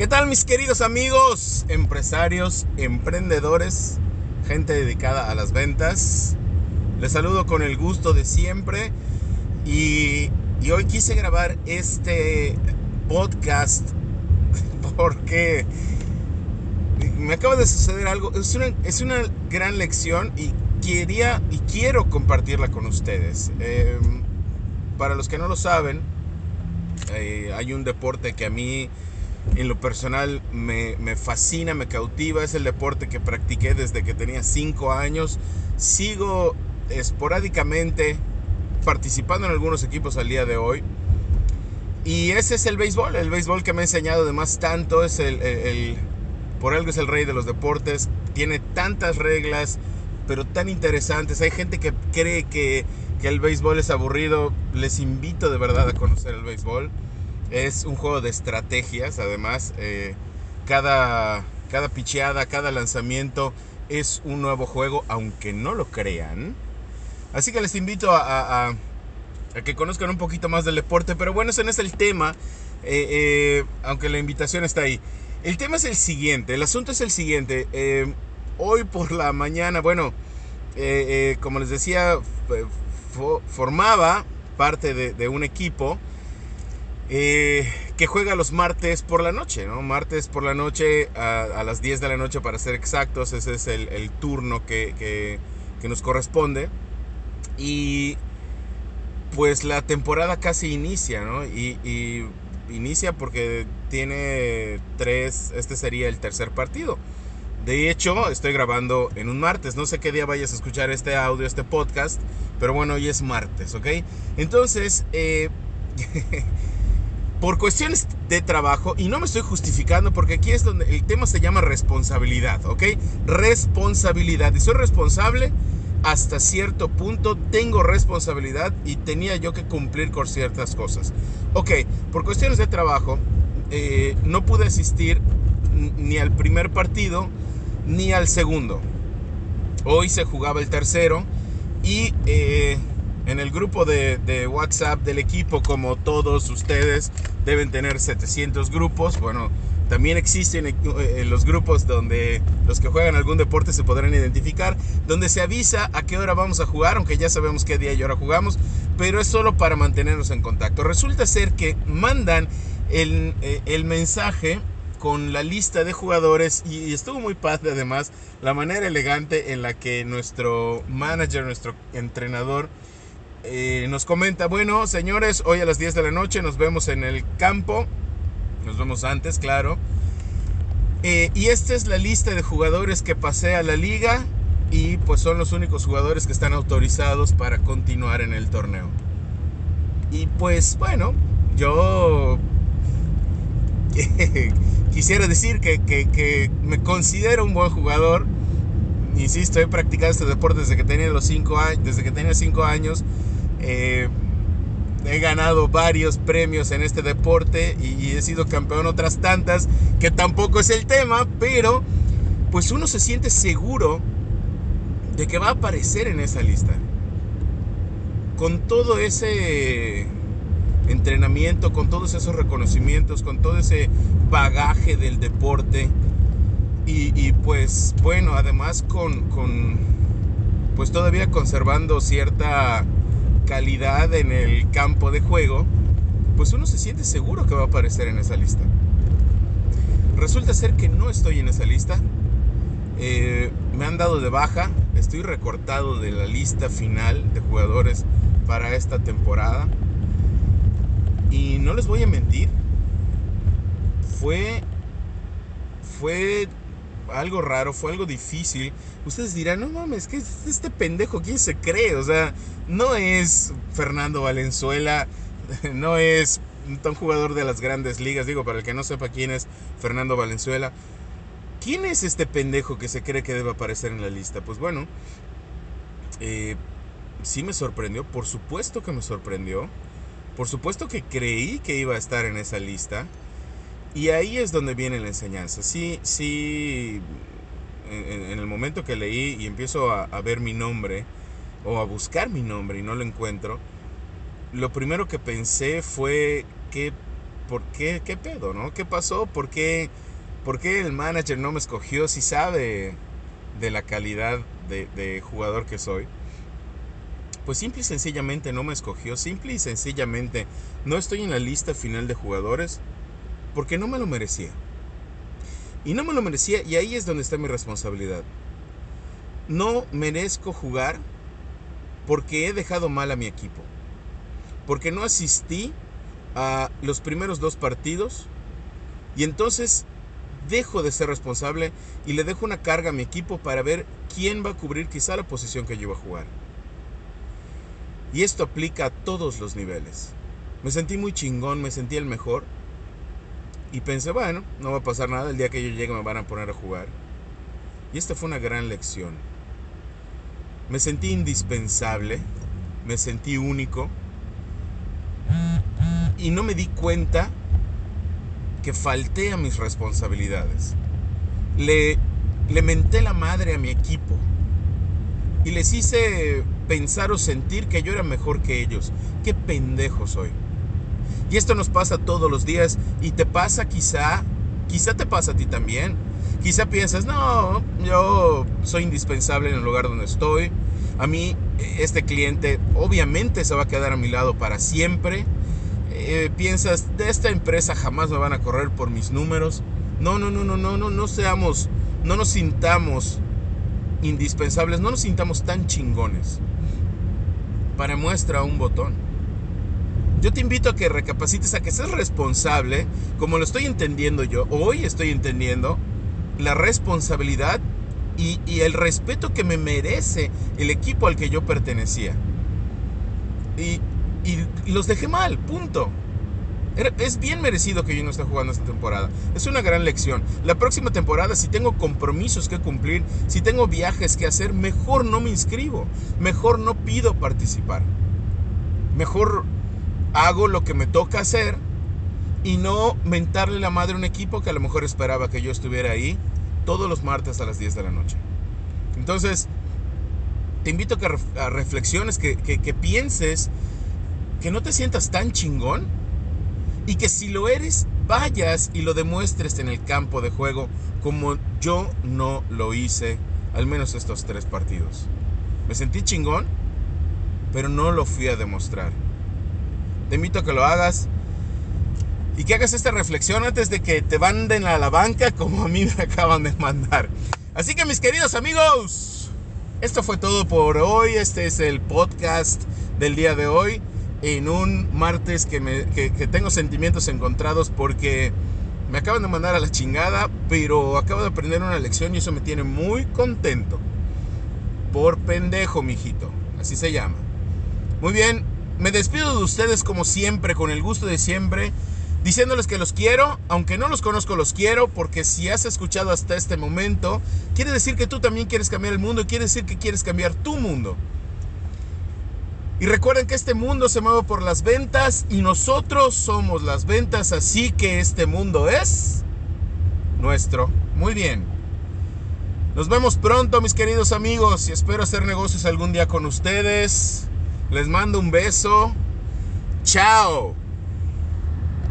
¿Qué tal mis queridos amigos, empresarios, emprendedores, gente dedicada a las ventas? Les saludo con el gusto de siempre y, hoy quise grabar este podcast porque me acaba de suceder algo, es una, es una gran lección y quería y quiero compartirla con ustedes. Em, para los que no lo saben, eh, hay un deporte que a mí en lo personal me, fascina, me cautiva. Es el deporte que practiqué desde que tenía 5 años. Sigo esporádicamente participando en algunos equipos al día de hoy. Y ese es el béisbol, el béisbol que me ha enseñado además tanto, es el, por algo es el rey de los deportes, tiene tantas reglas, pero tan interesantes. Hay gente que cree que, que el béisbol es aburrido, les invito de verdad a conocer el béisbol. Es un juego de estrategias, además. Eh, cada, cada picheada, cada lanzamiento es un nuevo juego, aunque no lo crean. Así que les invito a, que conozcan un poquito más del deporte. Pero bueno, ese no es el tema, eh, eh, aunque la invitación está ahí. El tema es el siguiente, el asunto es el siguiente. hoy por la mañana, bueno, como les decía, formaba parte de un equipo eh, que juega los martes por la noche, ¿no? Martes por la noche a, las 10 de la noche para ser exactos, ese es el, turno que, nos corresponde. Y pues la temporada casi inicia, ¿no? Y, inicia porque tiene tres, este sería el tercer partido. De hecho, estoy grabando en un martes. No sé qué día vayas a escuchar este audio, este podcast. Pero bueno, hoy es martes, ¿ok? Entonces, eh, por cuestiones de trabajo, y no me estoy justificando porque aquí es donde el tema se llama responsabilidad, ¿ok? Responsabilidad. Y soy responsable hasta cierto punto, tengo responsabilidad y tenía yo que cumplir con ciertas cosas. Ok, por cuestiones de trabajo, eh, no pude asistir ni al primer partido ni al segundo. Hoy se jugaba el tercero y... Eh, en el grupo de, WhatsApp del equipo, como todos ustedes, deben tener 700 grupos. Bueno, también existen eh, los grupos donde los que juegan algún deporte se podrán identificar, donde se avisa a qué hora vamos a jugar, aunque ya sabemos qué día y hora jugamos, pero es solo para mantenernos en contacto. Resulta ser que mandan el, eh, el mensaje con la lista de jugadores y estuvo muy padre además la manera elegante en la que nuestro manager, nuestro entrenador, eh, nos comenta, bueno, señores, hoy a las 10 de la noche nos vemos en el campo. Nos vemos antes, claro. Eh, y esta es la lista de jugadores que pasé a la liga y pues son los únicos jugadores que están autorizados para continuar en el torneo. Y pues bueno, yo quisiera decir que, que, me considero un buen jugador. Insisto, he practicado este deporte desde que tenía los cinco años, desde que tenía 5 años. Eh, he ganado varios premios en este deporte y, he sido campeón otras tantas, que tampoco es el tema, pero pues uno se siente seguro de que va a aparecer en esa lista. Con todo ese entrenamiento, con todos esos reconocimientos, con todo ese bagaje del deporte. Y, pues bueno, además con, con, pues todavía conservando cierta calidad en el campo de juego, pues uno se siente seguro que va a aparecer en esa lista. Resulta ser que no estoy en esa lista. Eh, me han dado de baja. Estoy recortado de la lista final de jugadores para esta temporada. Y no les voy a mentir. Fue. Fue algo raro, fue algo difícil. Ustedes dirán, no mames, que este pendejo, ¿quién se cree? O sea, no es Fernando Valenzuela, no es un jugador de las grandes ligas. Digo, para el que no sepa quién es Fernando Valenzuela, ¿quién es este pendejo que se cree que debe aparecer en la lista? Pues bueno, eh, sí me sorprendió, por supuesto que me sorprendió. Por supuesto que creí que iba a estar en esa lista. Y ahí es donde viene la enseñanza. Sí, sí, en, el momento que leí y empiezo a, ver mi nombre, o a buscar mi nombre y no lo encuentro, lo primero que pensé fue qué ¿por qué? ¿Qué pedo, no? ¿Qué pasó? ¿Por qué, ¿Por qué el manager no me escogió si sabe de la calidad de, de jugador que soy? Pues simple y sencillamente no me escogió, simple y sencillamente no estoy en la lista final de jugadores porque no me lo merecía. Y no me lo merecía y ahí es donde está mi responsabilidad. No merezco jugar porque he dejado mal a mi equipo. Porque no asistí a los primeros dos partidos y entonces dejo de ser responsable y le dejo una carga a mi equipo para ver quién va a cubrir quizá la posición que yo iba a jugar. Y esto aplica a todos los niveles. Me sentí muy chingón, me sentí el mejor. Y pensé, bueno, no va a pasar nada, el día que yo llegue me van a poner a jugar. Y esta fue una gran lección. Me sentí indispensable, me sentí único. Y no me di cuenta que falté a mis responsabilidades. Le, le menté la madre a mi equipo. Y les hice pensar o sentir que yo era mejor que ellos. Qué pendejo soy. Y esto nos pasa todos los días y te pasa quizá, quizá te pasa a ti también. Quizá piensas, no, yo soy indispensable en el lugar donde estoy. A mí este cliente obviamente se va a quedar a mi lado para siempre. Eh, piensas, de esta empresa jamás me van a correr por mis números. No, no, no, no, no, no, no seamos, no nos sintamos indispensables, no nos sintamos tan chingones. Para muestra un botón yo te invito a que recapacites, a que seas responsable, como lo estoy entendiendo yo, hoy estoy entendiendo la responsabilidad y, el respeto que me merece el equipo al que yo pertenecía. Y, y los dejé mal, punto. Es bien merecido que yo no esté jugando esta temporada. Es una gran lección. La próxima temporada, si tengo compromisos que cumplir, si tengo viajes que hacer, mejor no me inscribo. Mejor no pido participar. Mejor hago lo que me toca hacer y no mentarle la madre a un equipo que a lo mejor esperaba que yo estuviera ahí todos los martes a las 10 de la noche. Entonces, te invito a reflexiones, que pienses, que no te sientas tan chingón y que si lo eres, vayas y lo demuestres en el campo de juego como yo no lo hice, al menos estos tres partidos. Me sentí chingón, pero no lo fui a demostrar. Te invito a que lo hagas y que hagas esta reflexión antes de que te manden la banca como a mí me acaban de mandar. Así que mis queridos amigos, esto fue todo por hoy. Este es el podcast del día de hoy. En un martes que, me, que, tengo sentimientos encontrados porque me acaban de mandar a la chingada, pero acabo de aprender una lección y eso me tiene muy contento. Por pendejo, mijito. Así se llama. Muy bien, me despido de ustedes como siempre, con el gusto de siempre, diciéndoles que los quiero, aunque no los conozco, los quiero, porque si has escuchado hasta este momento, quiere decir que tú también quieres cambiar el mundo quiere decir que quieres cambiar tu mundo. Y recuerden que este mundo se mueve por las ventas y nosotros somos las ventas, así que este mundo es nuestro. Muy bien. Nos vemos pronto, mis queridos amigos, y espero hacer negocios algún día con ustedes. Les mando un beso. Chao.